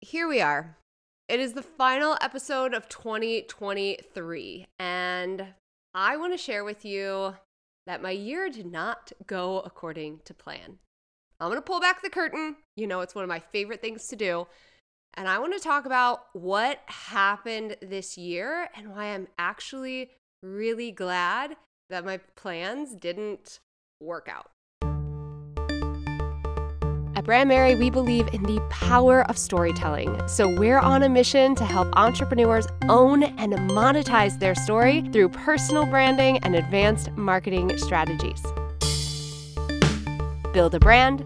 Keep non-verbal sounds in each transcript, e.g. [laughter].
here we are. It is the final episode of 2023, and I want to share with you that my year did not go according to plan. I'm going to pull back the curtain. You know, it's one of my favorite things to do. And I want to talk about what happened this year and why I'm actually really glad that my plans didn't work out. Brandmerry, we believe in the power of storytelling. So we're on a mission to help entrepreneurs own and monetize their story through personal branding and advanced marketing strategies. Build a brand,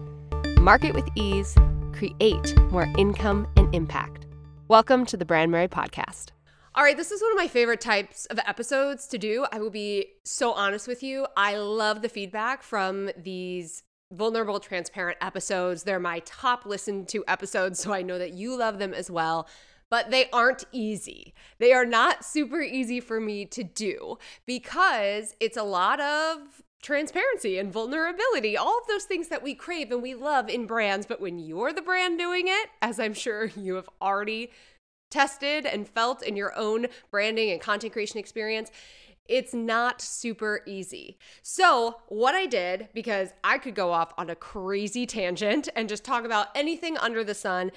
market with ease, create more income and impact. Welcome to the Brandmerry podcast. All right, this is one of my favorite types of episodes to do. I will be so honest with you. I love the feedback from these vulnerable, transparent episodes. They're my top listened to episodes, so I know that you love them as well. But they aren't easy. They are not super easy for me to do because it's a lot of transparency and vulnerability, all of those things that we crave and we love in brands. But when you're the brand doing it, as I'm sure you have already tested and felt in your own branding and content creation experience, it's not super easy. So, what I did, because I could go off on a crazy tangent and just talk about anything under the sun,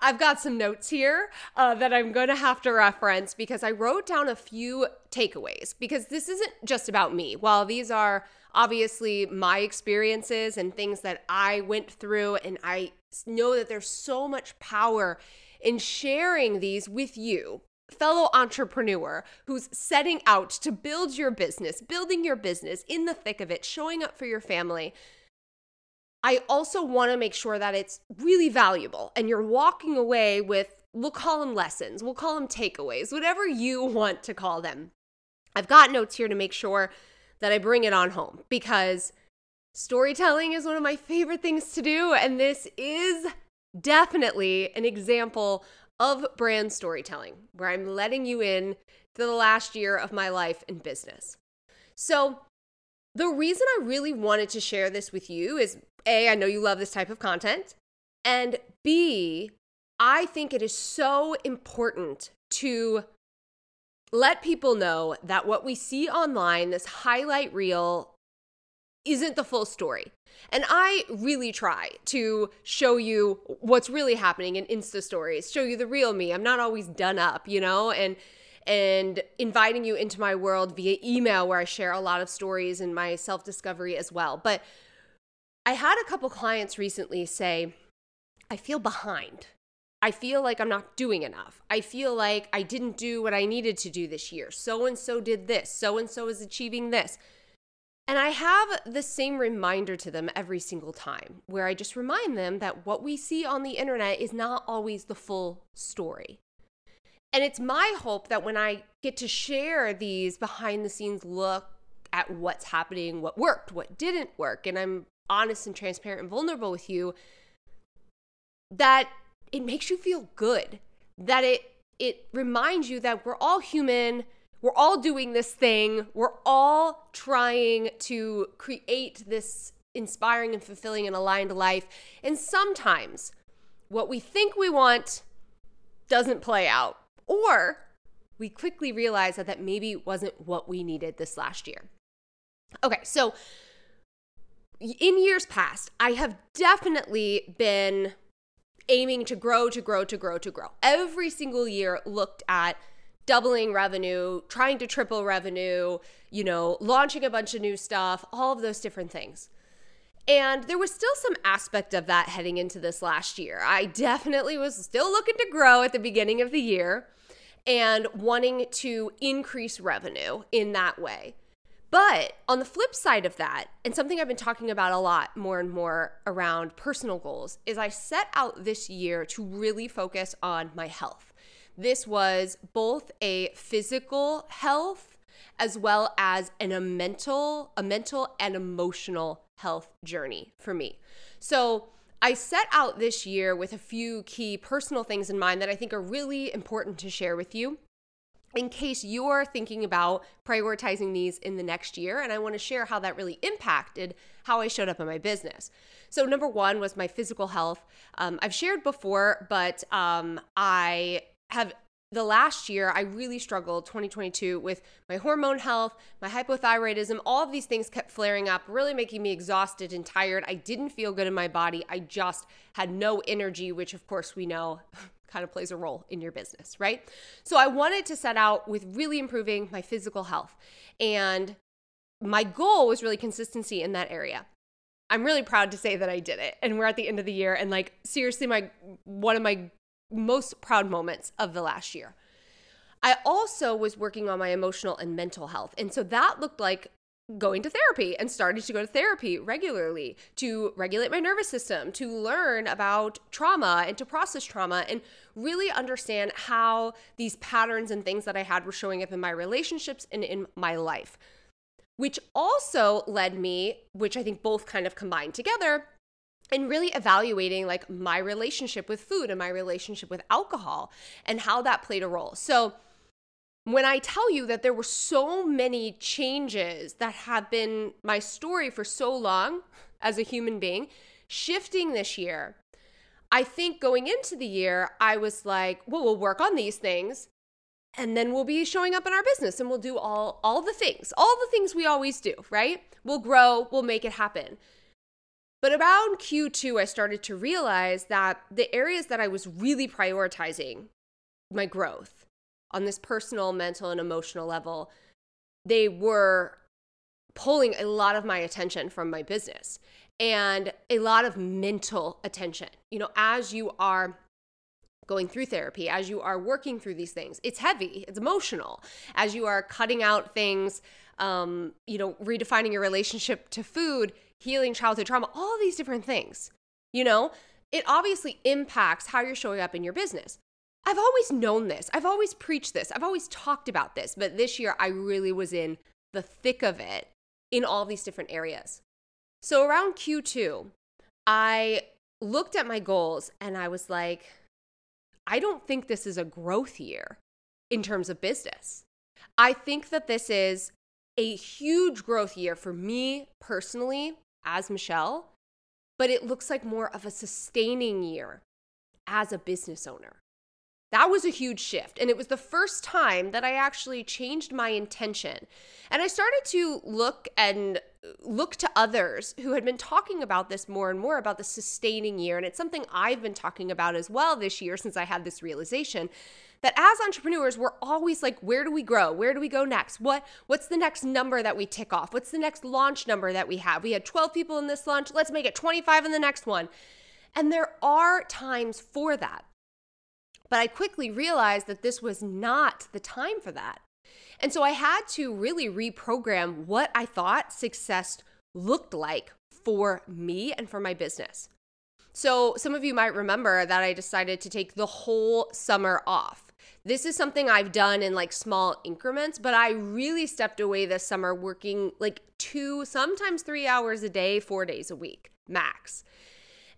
I've got some notes here uh, that I'm going to have to reference because I wrote down a few takeaways because this isn't just about me. While these are obviously my experiences and things that I went through, and I know that there's so much power in sharing these with you fellow entrepreneur who's setting out to build your business, building your business in the thick of it, showing up for your family. I also want to make sure that it's really valuable and you're walking away with, we'll call them lessons, we'll call them takeaways, whatever you [laughs] want to call them. I've got notes here to make sure that I bring it on home because storytelling is one of my favorite things to do. And this is definitely an example of brand storytelling, where I'm letting you in to the last year of my life in business. So, the reason I really wanted to share this with you is A, I know you love this type of content, and B, I think it is so important to let people know that what we see online, this highlight reel, isn't the full story. And I really try to show you what's really happening in Insta stories, show you the real me. I'm not always done up, you know, and and inviting you into my world via email where I share a lot of stories and my self-discovery as well. But I had a couple clients recently say, I feel behind. I feel like I'm not doing enough. I feel like I didn't do what I needed to do this year. So and so did this. So and so is achieving this. And I have the same reminder to them every single time where I just remind them that what we see on the internet is not always the full story. And it's my hope that when I get to share these behind the scenes look at what's happening, what worked, what didn't work, and I'm honest and transparent and vulnerable with you, that it makes you feel good, that it it reminds you that we're all human we're all doing this thing. We're all trying to create this inspiring and fulfilling and aligned life. And sometimes what we think we want doesn't play out, or we quickly realize that that maybe wasn't what we needed this last year. Okay, so in years past, I have definitely been aiming to grow, to grow, to grow, to grow. Every single year looked at doubling revenue, trying to triple revenue, you know, launching a bunch of new stuff, all of those different things. And there was still some aspect of that heading into this last year. I definitely was still looking to grow at the beginning of the year and wanting to increase revenue in that way. But on the flip side of that, and something I've been talking about a lot more and more around personal goals, is I set out this year to really focus on my health. This was both a physical health as well as an, a mental, a mental and emotional health journey for me. So I set out this year with a few key personal things in mind that I think are really important to share with you. in case you're thinking about prioritizing these in the next year. And I want to share how that really impacted how I showed up in my business. So, number one was my physical health. Um, I've shared before, but um, I have the last year I really struggled 2022 with my hormone health, my hypothyroidism, all of these things kept flaring up, really making me exhausted and tired. I didn't feel good in my body. I just had no energy, which of course we know [laughs] kind of plays a role in your business, right? So I wanted to set out with really improving my physical health. And my goal was really consistency in that area. I'm really proud to say that I did it. And we're at the end of the year and like seriously my one of my most proud moments of the last year. I also was working on my emotional and mental health. And so that looked like going to therapy and started to go to therapy regularly to regulate my nervous system, to learn about trauma and to process trauma and really understand how these patterns and things that I had were showing up in my relationships and in my life. Which also led me, which I think both kind of combined together, and really evaluating like my relationship with food and my relationship with alcohol and how that played a role. So, when I tell you that there were so many changes that have been my story for so long as a human being, shifting this year, I think going into the year, I was like, well, we'll work on these things and then we'll be showing up in our business and we'll do all all the things, all the things we always do, right? We'll grow, we'll make it happen. But around Q2, I started to realize that the areas that I was really prioritizing my growth on this personal, mental, and emotional level, they were pulling a lot of my attention from my business and a lot of mental attention. You know, as you are going through therapy, as you are working through these things, it's heavy, it's emotional. As you are cutting out things, um, you know, redefining your relationship to food, healing childhood trauma, all these different things, you know, it obviously impacts how you're showing up in your business. I've always known this. I've always preached this. I've always talked about this. But this year, I really was in the thick of it in all these different areas. So around Q2, I looked at my goals and I was like, I don't think this is a growth year in terms of business. I think that this is a huge growth year for me personally as Michelle, but it looks like more of a sustaining year as a business owner. That was a huge shift. And it was the first time that I actually changed my intention. And I started to look and uh, look to others who had been talking about this more and more about the sustaining year. And it's something I've been talking about as well this year since I had this realization that as entrepreneurs we're always like where do we grow? Where do we go next? What what's the next number that we tick off? What's the next launch number that we have? We had 12 people in this launch. Let's make it 25 in the next one. And there are times for that. But I quickly realized that this was not the time for that. And so I had to really reprogram what I thought success looked like for me and for my business. So, some of you might remember that I decided to take the whole summer off. This is something I've done in like small increments, but I really stepped away this summer working like two, sometimes three hours a day, four days a week max.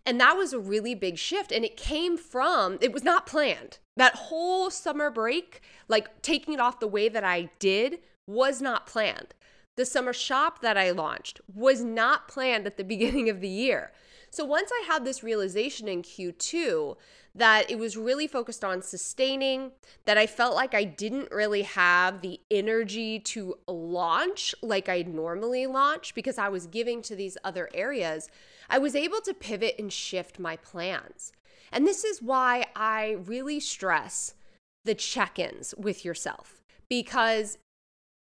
And that was a really big shift. And it came from, it was not planned. That whole summer break, like taking it off the way that I did, was not planned. The summer shop that I launched was not planned at the [laughs] beginning of the year. So once I had this realization in Q2 that it was really focused on sustaining, that I felt like I didn't really have the energy to launch like I normally launch because I was giving to these other areas, I was able to pivot and shift my plans. And this is why I really stress the check ins with yourself because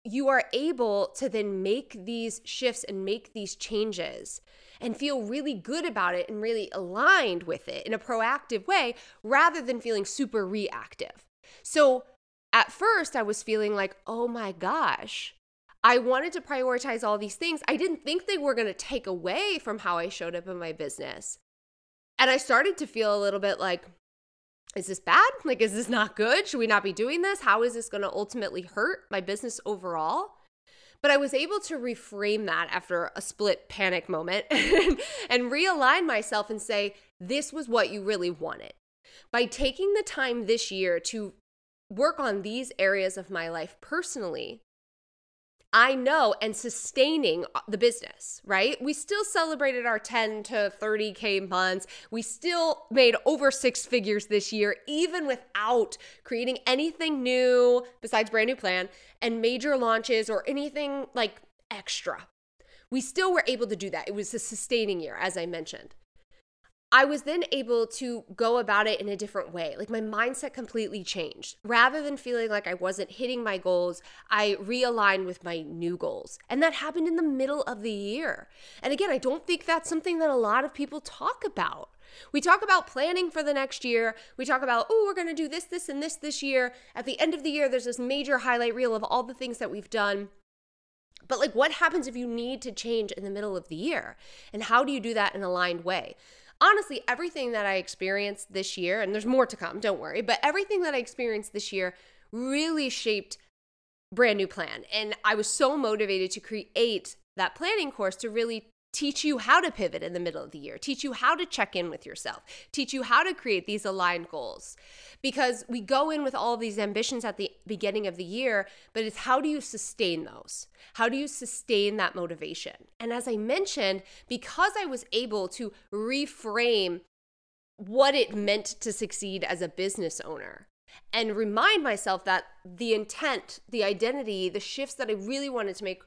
you are able to then make these shifts and make these changes and feel really good about it and really aligned with it in a proactive way rather than feeling super reactive. So at first, I was feeling like, oh my gosh, I wanted to prioritize all these things. I didn't think they were going to take away from how I showed up in my business. And I started to feel a little bit like, is this bad? [laughs] Like, is this not good? Should we not be doing this? How is this going to ultimately hurt my business overall? But I was able to reframe that after a split panic moment [laughs] and realign myself and say, this was what you really wanted. By taking the time this year to work on these areas of my life personally, I know and sustaining uh, the business, right? We still celebrated our 10 to 30K months. We still made over six figures this year, even without creating anything new besides brand new plan and major launches or anything like extra. We still were able to do that. It was a sustaining year, as I mentioned. I was then able to go about it in a different way. Like my mindset completely changed. Rather than feeling like I wasn't hitting my goals, I realigned with my new goals. And that happened in the middle of the year. And again, I don't think that's something that a lot of people talk about. We talk about planning for the next year. We talk about, oh, we're going to do this, this, and this this year. At the end of the year, there's this major highlight reel of all the things that we've done. But, like, what happens if you need to change in the middle of the year? And how do you do that in an aligned way? Honestly, everything that I experienced this year, and there's more to come, don't worry, but everything that I experienced this year really shaped brand new plan. And I was so motivated to create that planning course to really teach you how to pivot in the middle of the year, teach you how to check in with yourself, teach you how to create these aligned goals. Because we go in with all of these ambitions at the beginning of the year, but it's how do you sustain those? How do you sustain that motivation? And as I mentioned, because I was able to reframe what it meant to succeed as a business owner and remind myself that the intent, the identity, the shifts that I really wanted to make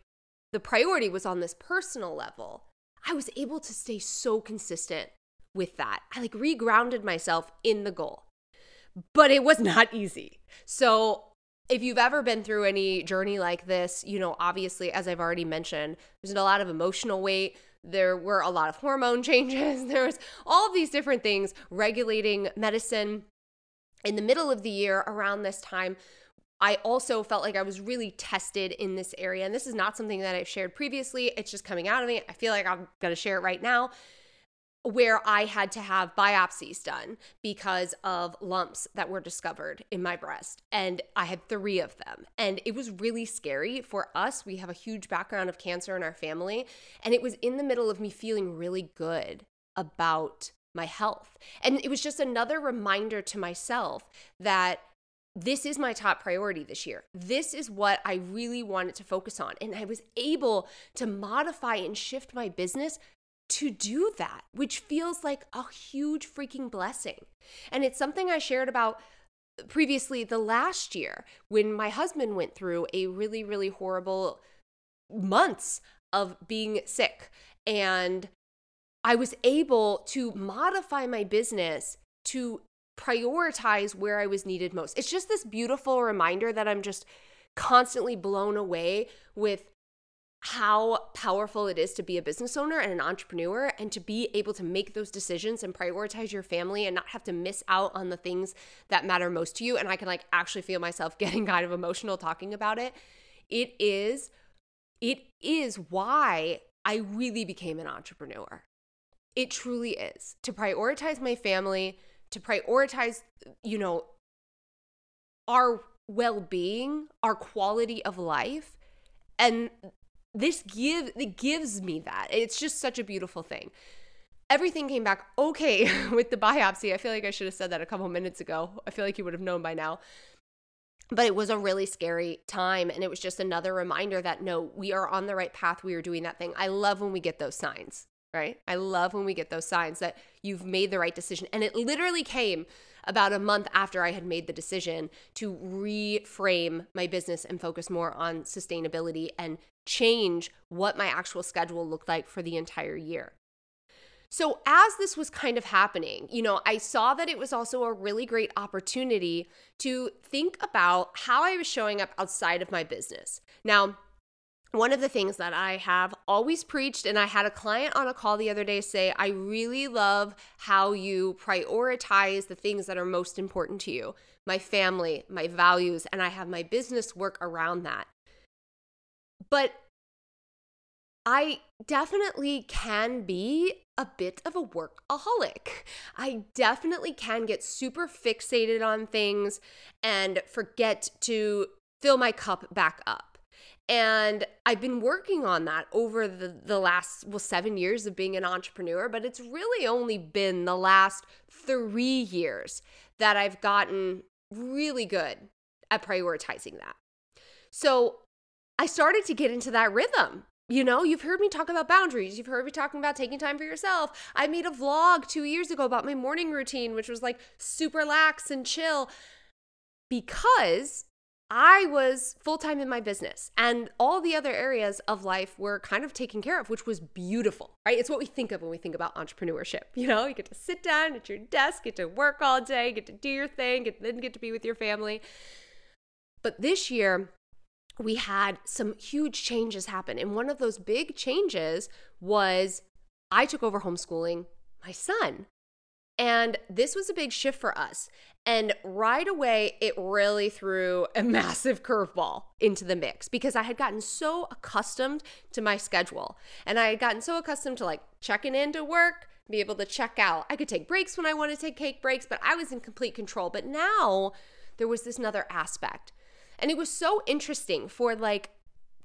the priority was on this personal level. I was able to stay so consistent with that. I like regrounded myself in the goal. But it was [laughs] not easy. So, if you've ever been through any journey like this, you know, obviously, as I've already mentioned, there's a lot of emotional weight. There were a lot of hormone [laughs] changes. There was all these different things regulating medicine in the middle of the year around this time I also felt like I was really tested in this area. And this is not something that I've shared previously. It's just coming out of me. I feel like I'm going to share it right now. Where I had to have biopsies done because of lumps that were discovered in my breast. And I had three of them. And it was really scary for us. We have a huge background of cancer in our family. And it was in the middle of me feeling really good about my health. And it was just another reminder to myself that this is my top priority this year. This is what I really wanted to focus on. And I was able to modify and shift my business to do that, which feels like a huge freaking blessing. And it's something I shared about previously the last year when my husband went through a really, really horrible months of being sick. And I was able to modify my business to prioritize where I was needed most. It's just this beautiful reminder that I'm just constantly blown away with how powerful it is to be a business owner and an entrepreneur and to be able to make those decisions and prioritize your family and not have to miss out on the things that matter most to you and I can like actually feel myself [laughs] getting kind of emotional talking about it. It is it is why I really became an entrepreneur. It truly is. To prioritize my family, to prioritize, you know, our well being, our quality of life. And this give it gives me that. It's just such a beautiful thing. Everything came back okay [laughs] with the biopsy. I feel like I should have said that a couple minutes ago. I feel like you would have known by now. But it was a really scary time. And it was just another reminder that no, we are on the right path. We are doing that thing. I love when we get those signs right? I love when we get those signs that you've made the right decision. And it literally came about a month after I had made the decision to reframe my business and focus more on sustainability and change what my actual schedule looked like for the entire year. So, as this was kind of happening, you know, I saw that it was also a really great opportunity to think about how I was showing up outside of my business. Now, one of the things that I have always preached, and I had a client on a call the other day say, I really love how you prioritize the things that are most important to you my family, my values, and I have my business work around that. But I definitely can be a bit of a workaholic. I definitely can get super fixated on things and forget to fill my cup back up. And I've been working on that over the, the last, well, seven years of being an entrepreneur, but it's really only been the last three years that I've gotten really good at prioritizing that. So I started to get into that rhythm. You know, you've heard me talk about boundaries. You've heard me talking about taking time for yourself. I made a vlog two years ago about my morning routine, which was like super lax and chill because I was full time in my business and all the other areas of life were kind of taken care of, which was beautiful, right? It's what we think of when we think about entrepreneurship. [laughs] You know, you get to sit down at your desk, get to work all day, get to do your thing, get, then get to be with your family. But this year, we had some huge changes happen. And one of those big changes was I took over homeschooling my son. And this was a big shift for us. And right away, it really threw a [laughs] massive curveball into the mix because I had gotten so accustomed to my schedule. And I had gotten so accustomed to like checking into work, be able to check out. I could take breaks when I wanted to take cake breaks, but I was in complete control. But now there was this another aspect and it was so interesting for like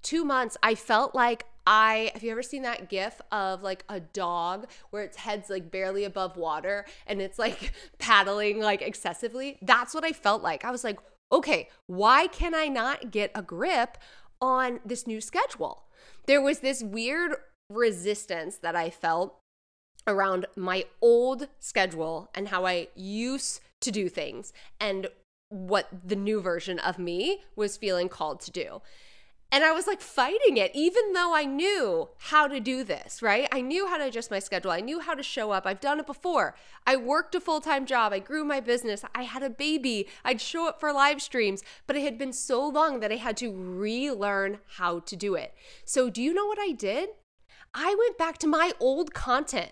two months. I felt like I have you ever seen that gif of like a dog where its head's like barely above water and it's like paddling like excessively? That's what I felt like. I was like, okay, why can I not get a grip on this new schedule? There was this weird resistance that I felt around my old schedule and how I used to do things and what the new version of me was feeling called to do. And I was like fighting it, even though I knew how to do this, right? I knew how to adjust my schedule. I knew how to show up. I've done it before. I worked a full time job. I grew my business. I had a baby. I'd show up for live streams, but it had been so long that I had to relearn how to do it. So, do you know what I did? I went back to my old content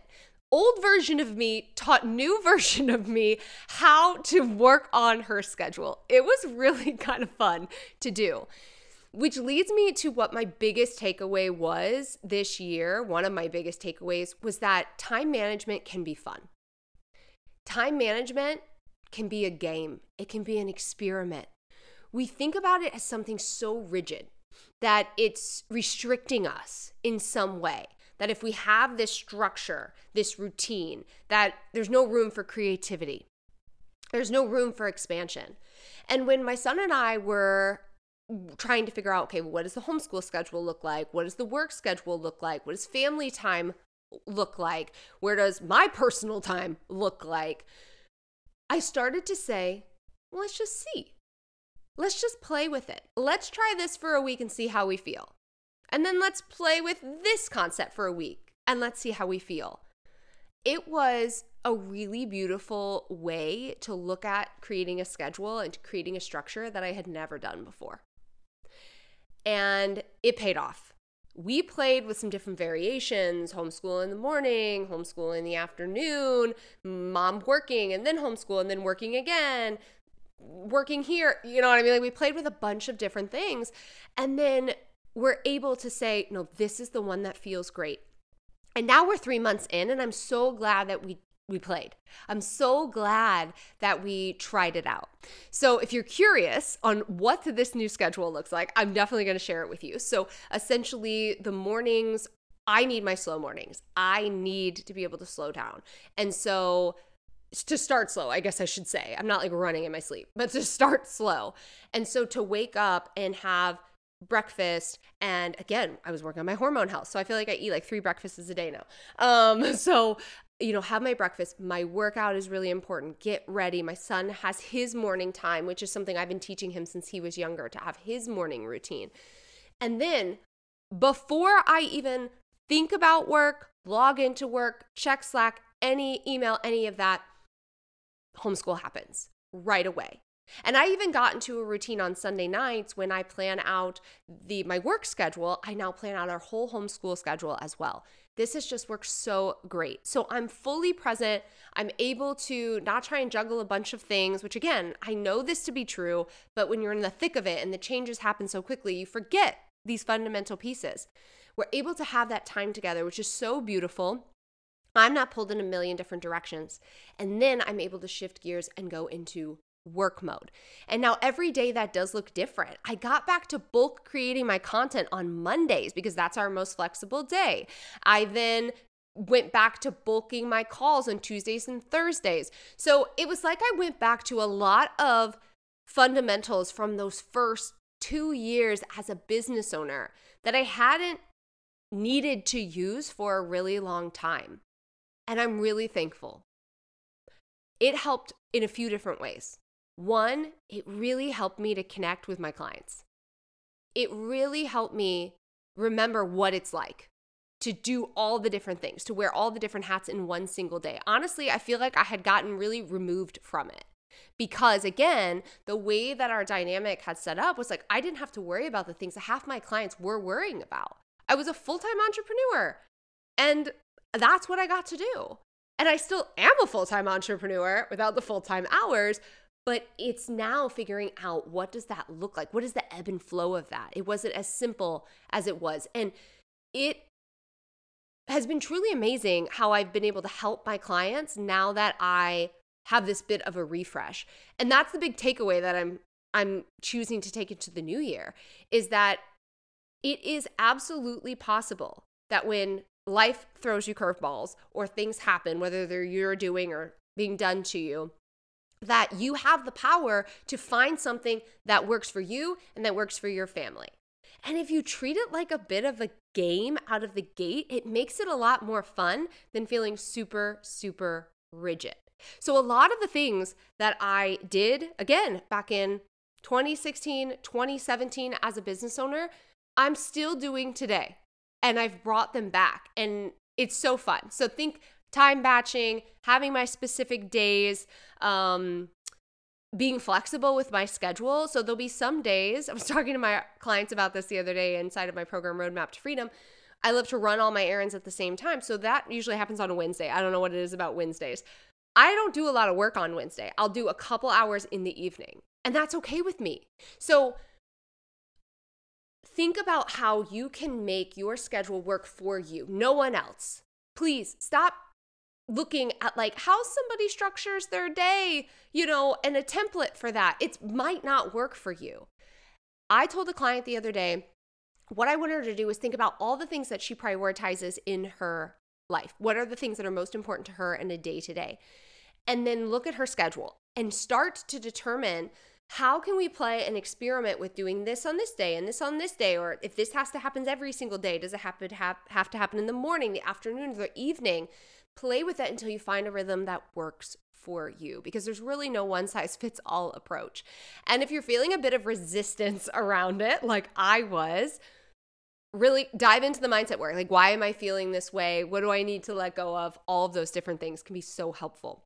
old version of me taught new [laughs] version of me how to work on her schedule. It was really [laughs] kind of fun to do. Which leads me to what my biggest takeaway was this year. One of my biggest takeaways was that time management can be fun. Time management can be a game, it can be an experiment. We think about it as something so rigid that it's restricting us in some way that if we have this structure, this routine, that there's no room for creativity. There's no room for expansion. And when my son and I were trying to figure out, okay, what does the homeschool schedule look like? What does the work schedule look like? What does family time look like? Where does my personal time look like? I started to say, well, let's just see. Let's just play with it. Let's try this for a week and see how we feel. And then let's play with this concept for a week and let's see how we feel. It was a really beautiful way to look at creating a schedule and creating a structure that I had never done before. And it paid off. We played with some different variations homeschool in the morning, homeschool in the afternoon, mom working and then homeschool and then working again, working here. You know what I mean? Like we played with a bunch of different things. And then we're able to say, no, this is the one that feels great. And now we're three months in, and I'm so glad that we we played. I'm so glad that we tried it out. So, if you're curious on what this new schedule looks like, I'm definitely going to share it with you. So, essentially, the mornings, I need my slow mornings. I need to be able to slow down. And so, to start slow, I guess I should say. I'm not like running in my sleep, [laughs] but to start slow. And so, to wake up and have breakfast and again i was working on my hormone health so i feel like i eat like three breakfasts a day now um [laughs] so you know have my breakfast. My workout is really important. Get ready. My son has his morning time which is something i've been teaching him since he was younger to have his morning routine. And then before i even think about work log into work check slack any email any of that homeschool happens right away and I even got into a routine on Sunday nights when I plan out the my work schedule. I now plan out our whole homeschool schedule as well. This has just worked so great. So I'm fully present. I'm able to not try and juggle a bunch of things, which again, I know this to be true, but when you're in the thick of it and the changes happen so quickly, you forget these fundamental pieces. We're able to have that time together, which is so beautiful. I'm not pulled in a million different directions. And then I'm able to shift gears and go into work mode. And now every day that does look different. I got back to bulk creating my content on Mondays because that's our most flexible day. I then went back to bulking my calls on Tuesdays and Thursdays. So it was like I went back to a lot of fundamentals from those first two years as a business owner that I hadn't needed to use for a really long time. And I'm really thankful. It helped in a few different ways. One, it really helped me to connect with my clients. It really helped me remember what it's like to do all the different things, to wear all the different hats in one single day. Honestly, I feel like I had gotten really removed from it because again the way that our dynamic had set up was like i didn't have to worry about the things that half my clients were worrying about i was a full-time entrepreneur and that's what i got to do and i still am a full-time entrepreneur without the full-time hours but it's now figuring out what does that look like? What is the ebb and flow of that? It wasn't as simple as it was. And it has been truly amazing how I've been able to help my clients now that I have this bit of a refresh. And that's the big takeaway that I'm I'm choosing to take into the new year is that it is absolutely possible that when life throws you curveballs or things happen whether they're you're doing or being done to you that you have the power to find something that works for you and that works for your family. And if you treat it like a bit of a game out of the gate, it makes it a lot more fun than feeling super, super rigid. So, a lot of the things that I did, again, back in 2016, 2017 as a business owner, I'm still doing today. And I've brought them back. And it's so fun. So, think time batching, having my specific days, um, being flexible with my schedule. So, there'll be some days, I was [laughs] talking to my clients about this the other day inside of my program, Roadmap to Freedom. I love to run all my errands at the same time. So that usually happens on a Wednesday. I don't know what it is about Wednesdays. I don't do a lot of work on Wednesday. I'll do a couple hours in the evening, and that's okay with me. So think about how you can make your schedule work for you, no one else. Please stop looking at like how somebody structures their day, you know, and a template for that. It might not work for you. I told a client the other day what I wanted her to do was think about all the things that she prioritizes in her life? What are the things that are most important to her in a day to day? And then look at her schedule and start to determine how can we play an experiment with doing this on this day and this on this day or if this has to happen every single day does it happen have, have to happen in the morning the afternoon the evening play with it until you find a rhythm that works for you because there's really no one size fits all approach and if you're feeling a bit of resistance [laughs] around it like i was really dive into the mindset work. Like, why am I feeling this way? What do I need to let go of? All of those different things can be so helpful.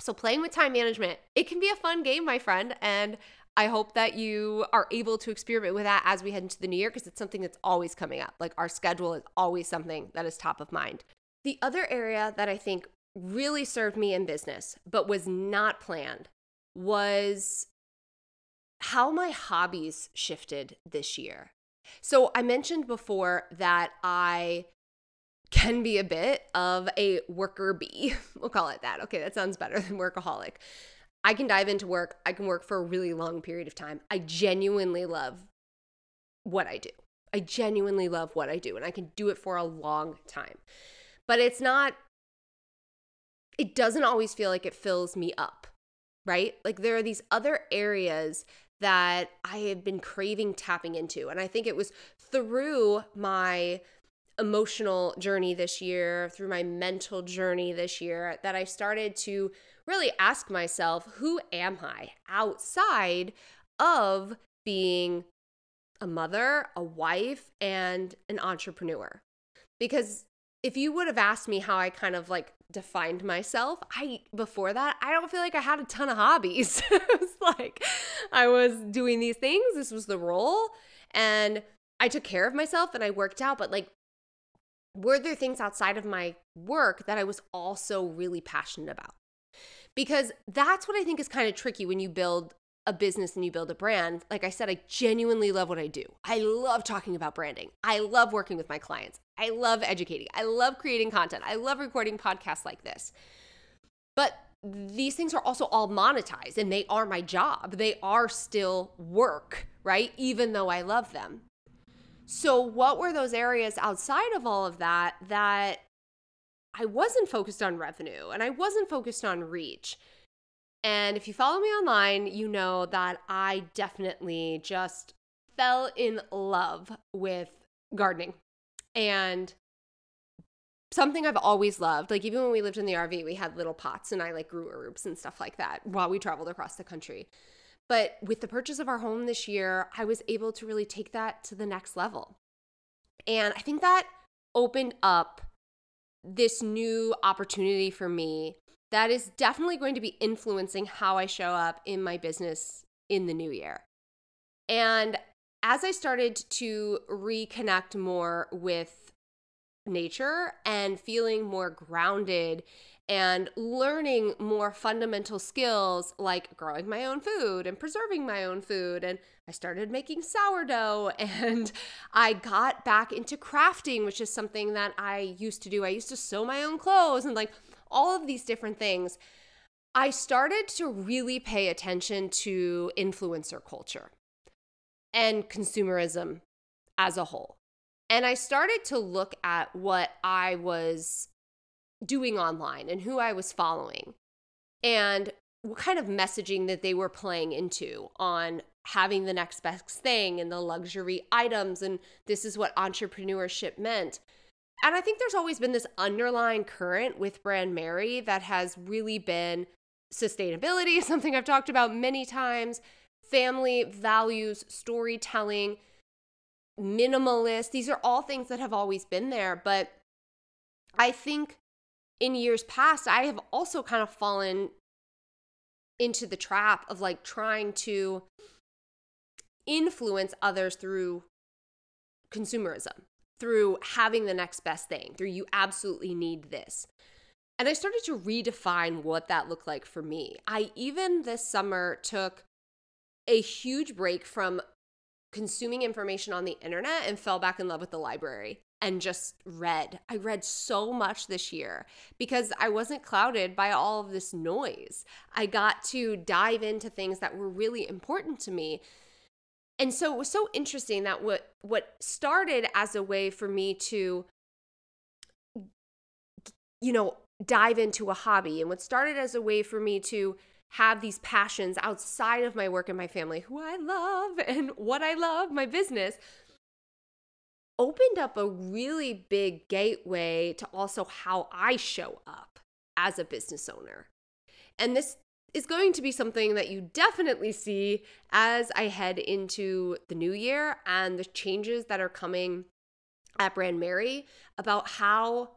So, playing with time management, it can be a fun game, my friend. And I hope that you are able to experiment with that as we head into the new year because it's something that's always coming up. Like, our schedule is always something that is top of mind. The other area that I think really served me in business, but was not planned, was how my hobbies shifted this year. So I mentioned before that I can be a bit of a worker bee. [laughs] we'll call it that. Okay, that sounds better than workaholic. I can dive into work. I can work for a really long period of time. I genuinely love what I do. I genuinely love what I do, and I can do it for a long time. But it's not, it doesn't always feel like it fills me up, right? Like there are these other areas that I have been craving tapping into. And I think it was through my emotional journey this year, through my mental journey this year, that I started to really ask myself, who am I outside of being a mother, a wife, and an entrepreneur? Because if you would have asked me how I kind of like defined myself, I before that, I don't feel like I had a ton of hobbies. [laughs] it was like I was doing these things, this was the role, and I took care of myself and I worked out, but like were there things outside of my work that I was also really passionate about? Because that's what I think is kind of tricky when you build a business and you build a brand, like I said, I genuinely love what I do. I love talking about branding. I love working with my clients. I love educating. I love creating content. I love recording podcasts like this. But these things are also all monetized and they are my job. They are still work, right? Even though I love them. So, what were those areas outside of all of that that I wasn't focused on revenue and I wasn't focused on reach? And if you follow me online, you know that I definitely just fell in love with gardening. And something I've always loved. Like even when we lived in the RV, we had little pots and I like grew herbs and stuff like that while we traveled across the country. But with the purchase of our home this year, I was able to really take that to the next level. And I think that opened up this new opportunity for me that is definitely going to be influencing how I show up in my business in the new year. And as I started to reconnect more with nature and feeling more grounded and learning more fundamental skills like growing my own food and preserving my own food. And I started making sourdough [laughs] and I got back into crafting, which is something that I used to do. I used to sew my own clothes and like all of these different things. I started to really pay attention to influencer culture and consumerism as a whole. And I started to look at what I was doing online and who I was following and what kind of messaging that they were playing into on having the next best thing and the luxury items and this is what entrepreneurship meant. And I think there's always been this underlying current with Brandmerry that has really been sustainability, [laughs] something I've talked about many times, family values, storytelling, minimalist. These are all things that have always been there. But I think in years past, I have also kind of fallen into the trap of like trying to influence others through consumerism, through having the next best thing, through you absolutely need this. And I started to redefine what that looked like for me. I even this summer took a huge break from consuming information on the internet and fell back in love with the library and just read. I read so much this year because I wasn't clouded by all of this noise. I got to dive into things that were really important to me. And so it was so interesting that what what started as a way for me to you know, dive into a hobby and what started as a way for me to have these passions outside of my work and my family, who I love [laughs] and what I love, my business, opened up a really big gateway to also how I show up as a business owner. And this is going to be something that you definitely see as I head into the new year and the changes that are coming at Brandmerry about how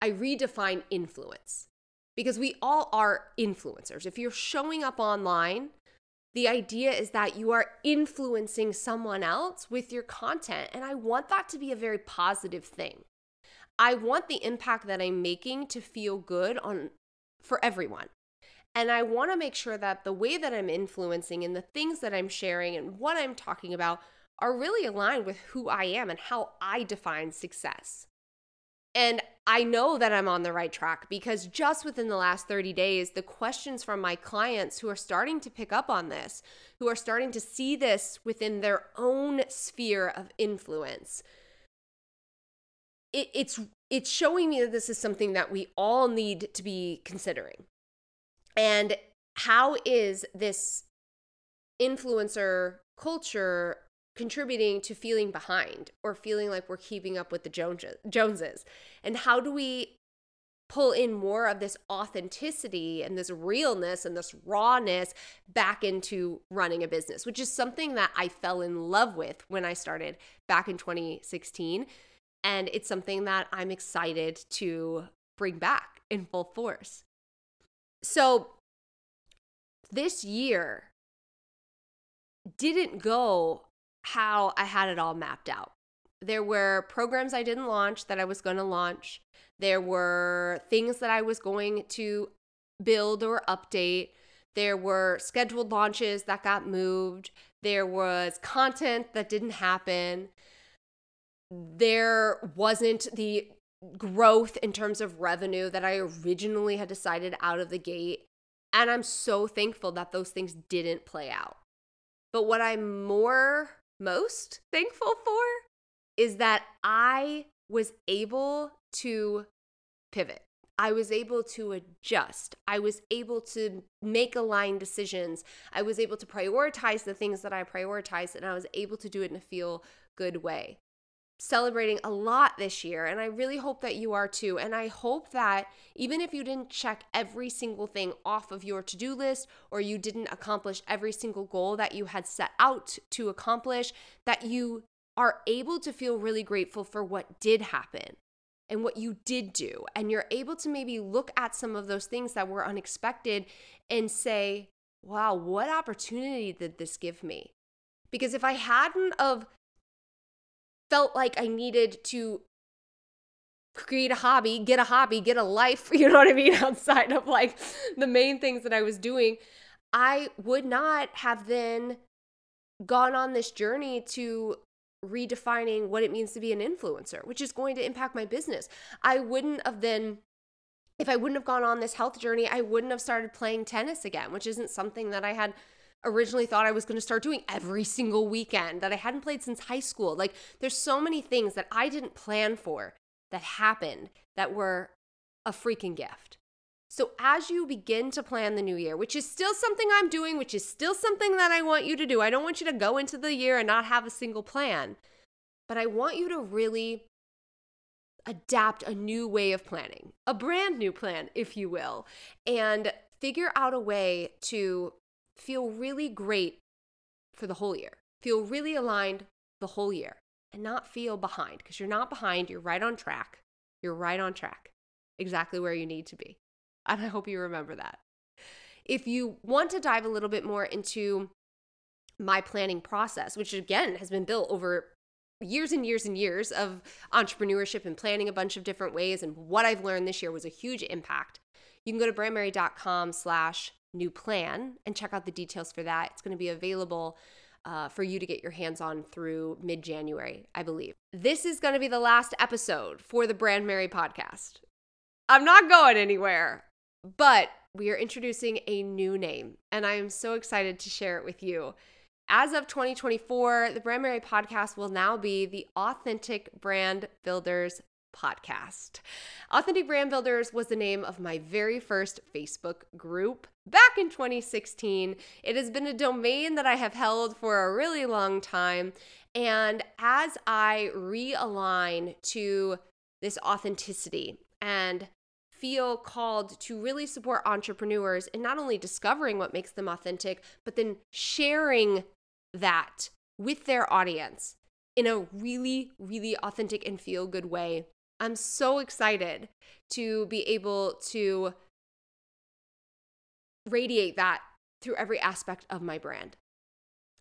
I redefine influence because we all are influencers. If you're showing up online, the idea is that you are influencing someone else with your content. And I want that to be a very positive thing. I want the impact that I'm making to feel good on for everyone. And I want to make sure that the way that I'm influencing and the things that I'm sharing and what I'm talking about are really aligned with who I am and how I define success. And I know that I'm on the right track because just within the last 30 days, the questions from my clients who are starting to pick up on this, who are starting to see this within their own sphere of influence, it, it's it's showing me that this is something that we all need to be considering. And how is this influencer culture contributing to feeling behind or feeling like we're keeping up with the Joneses? And how do we pull in more of this authenticity and this realness and this rawness back into running a business, which is something that I fell in love with when I started back in 2016. And it's something that I'm excited to bring back in full force. So, this year didn't go how I had it all mapped out. There were programs I didn't launch that I was going to launch. There were things that I was going to build or update. There were scheduled launches that got moved. There was content that didn't happen. There wasn't the growth in terms of revenue that I originally had decided out of the gate. And I'm so thankful that those things didn't play out. But what I'm more most thankful for is that I was able to pivot. I was able to adjust. I was able to make aligned decisions. I was able to prioritize the things that I prioritized, and I was able to do it in a feel good way. Celebrating a lot this year, and I really hope that you are too. And I hope that even if you didn't check every single thing off of your to do list or you didn't accomplish every single goal that you had set out to accomplish, that you are able to feel really grateful for what did happen and what you did do. And you're able to maybe look at some of those things that were unexpected and say, wow, what opportunity did this give me? Because if I hadn't of felt like I needed to create a hobby, get a hobby, get a life, [laughs] you know what I mean, outside of like the main things that I was doing, I would not have then gone on this journey to redefining what it means to be an influencer, which is going to impact my business. I wouldn't have then if I wouldn't have gone on this health journey, I wouldn't have started playing tennis again, which isn't something that I had originally thought I was going to start doing every single weekend that I hadn't played since high school. Like there's so many things that I didn't plan for that happened that were a freaking gift. So, as you begin to plan the new year, which is still something I'm doing, which is still something that I want you to do, I don't want you to go into the year and not have a single plan, but I want you to really adapt a new way of planning, a brand new plan, if you will, and figure out a way to feel really great for the whole year, feel really aligned the whole year, and not feel behind because you're not behind, you're right on track. You're right on track, exactly where you need to be. And I hope you remember that. If you want to dive a little bit more into my planning process, which again has been built over years and years and years of entrepreneurship and planning a bunch of different ways, and what I've learned this year was a huge impact. You can go to brandmerry.com slash new plan and check out the details for that. It's going to be available uh, for you to get your hands on through mid January, I believe. This is going to be the last episode for the Brandmerry podcast. I'm not going anywhere. But we are introducing a new name, and I am so excited to share it with you. As of 2024, the Brandmerry podcast will now be the Authentic Brand Builders podcast. Authentic Brand Builders was the name of my very first Facebook group back in 2016. It has been a domain that I have held for a really long time. And as I realign to this authenticity and feel called to really support entrepreneurs in not only discovering what makes them authentic, but then sharing that with their audience in a really, really authentic and feel good way. I'm so excited to be able to radiate that through every aspect of my brand.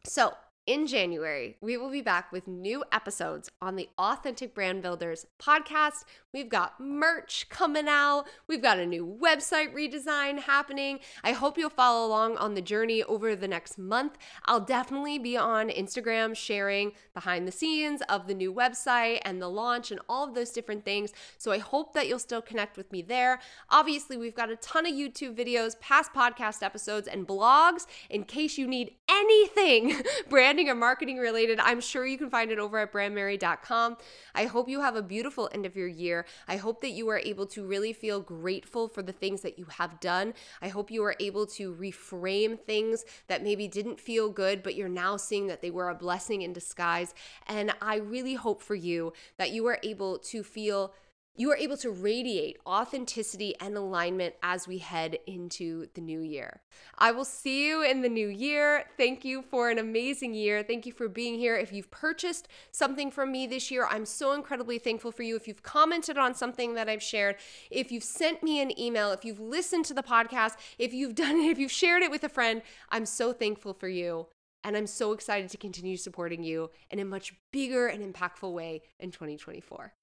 So, in January, we will be back with new episodes on the Authentic Brand Builders podcast. We've got merch coming out, we've got a new website redesign happening. I hope you'll follow along on the journey over the next month. I'll definitely be on Instagram sharing behind the scenes of the new website and the launch and all of those different things. So I hope that you'll still connect with me there. Obviously, we've got a ton of YouTube videos, past podcast episodes, and blogs in case you need anything [laughs] brand branding or marketing related, I'm sure you can find it over at brandmerry.com. I hope you have a beautiful end of your year. I hope that you are able to really feel grateful for the things that you have done. I hope you are able to reframe things that maybe didn't feel good, but you're now seeing that they were a blessing in disguise. And I really hope for you that you are able to feel you are able to radiate authenticity and alignment as we head into the new year. I will see you in the new year. Thank you for an amazing year. Thank you for being here. If you've purchased something from me this year, I'm so incredibly thankful for you. If you've commented on something that I've shared, if you've sent me an email, if you've listened to the podcast, if you've done it, if you've shared it with a friend, I'm so thankful for you. And I'm so excited to continue supporting you in a much bigger and impactful way in 2024.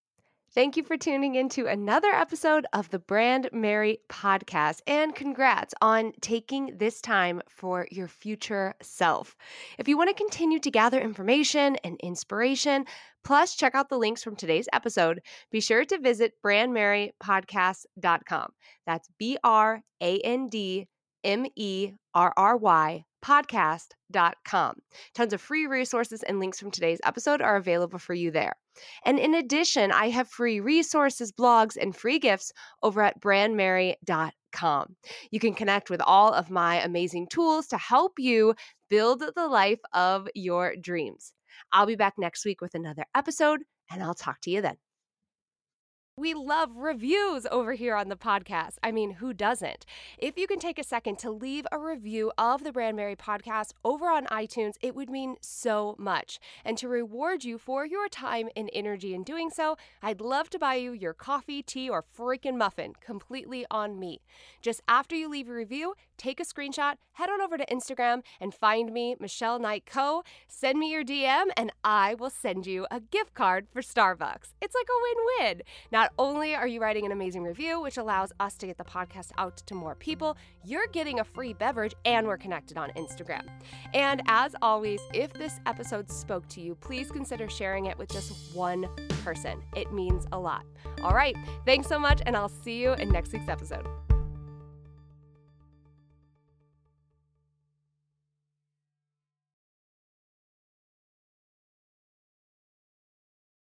Thank you for tuning in to another episode of the Brandmerry podcast. And congrats on taking this time for your future self. If you want to continue to gather information and inspiration, plus check out the links from today's episode, be sure to visit brandmerrypodcast.com. That's B R A N D M E R R Y podcast.com. Tons of free resources and links from today's episode are available for you there. And in addition, I have free resources, blogs, and free gifts over at brandmerry.com. You can connect with all of my amazing tools to help you build the life of your dreams. I'll be back next week with another episode, and I'll talk to you then. We love reviews over here on the podcast. I mean, who doesn't? If you can take a second to leave a review of the Brandmerry podcast over on iTunes, it would mean so much. And to reward you for your time and energy in doing so, I'd love to buy you your coffee, tea, or freaking muffin completely on me. Just after you leave a review, take a screenshot, head on over to Instagram and find me, Michelle Knight Co. Send me your DM, and I will send you a gift card for Starbucks. It's like a win win. Not not only are you writing an amazing review, which allows us to get the podcast out to more people, you're getting a free beverage and we're connected on Instagram. And as always, if this episode spoke to you, please consider sharing it with just one person. It means a lot. All right, thanks so much, and I'll see you in next week's episode.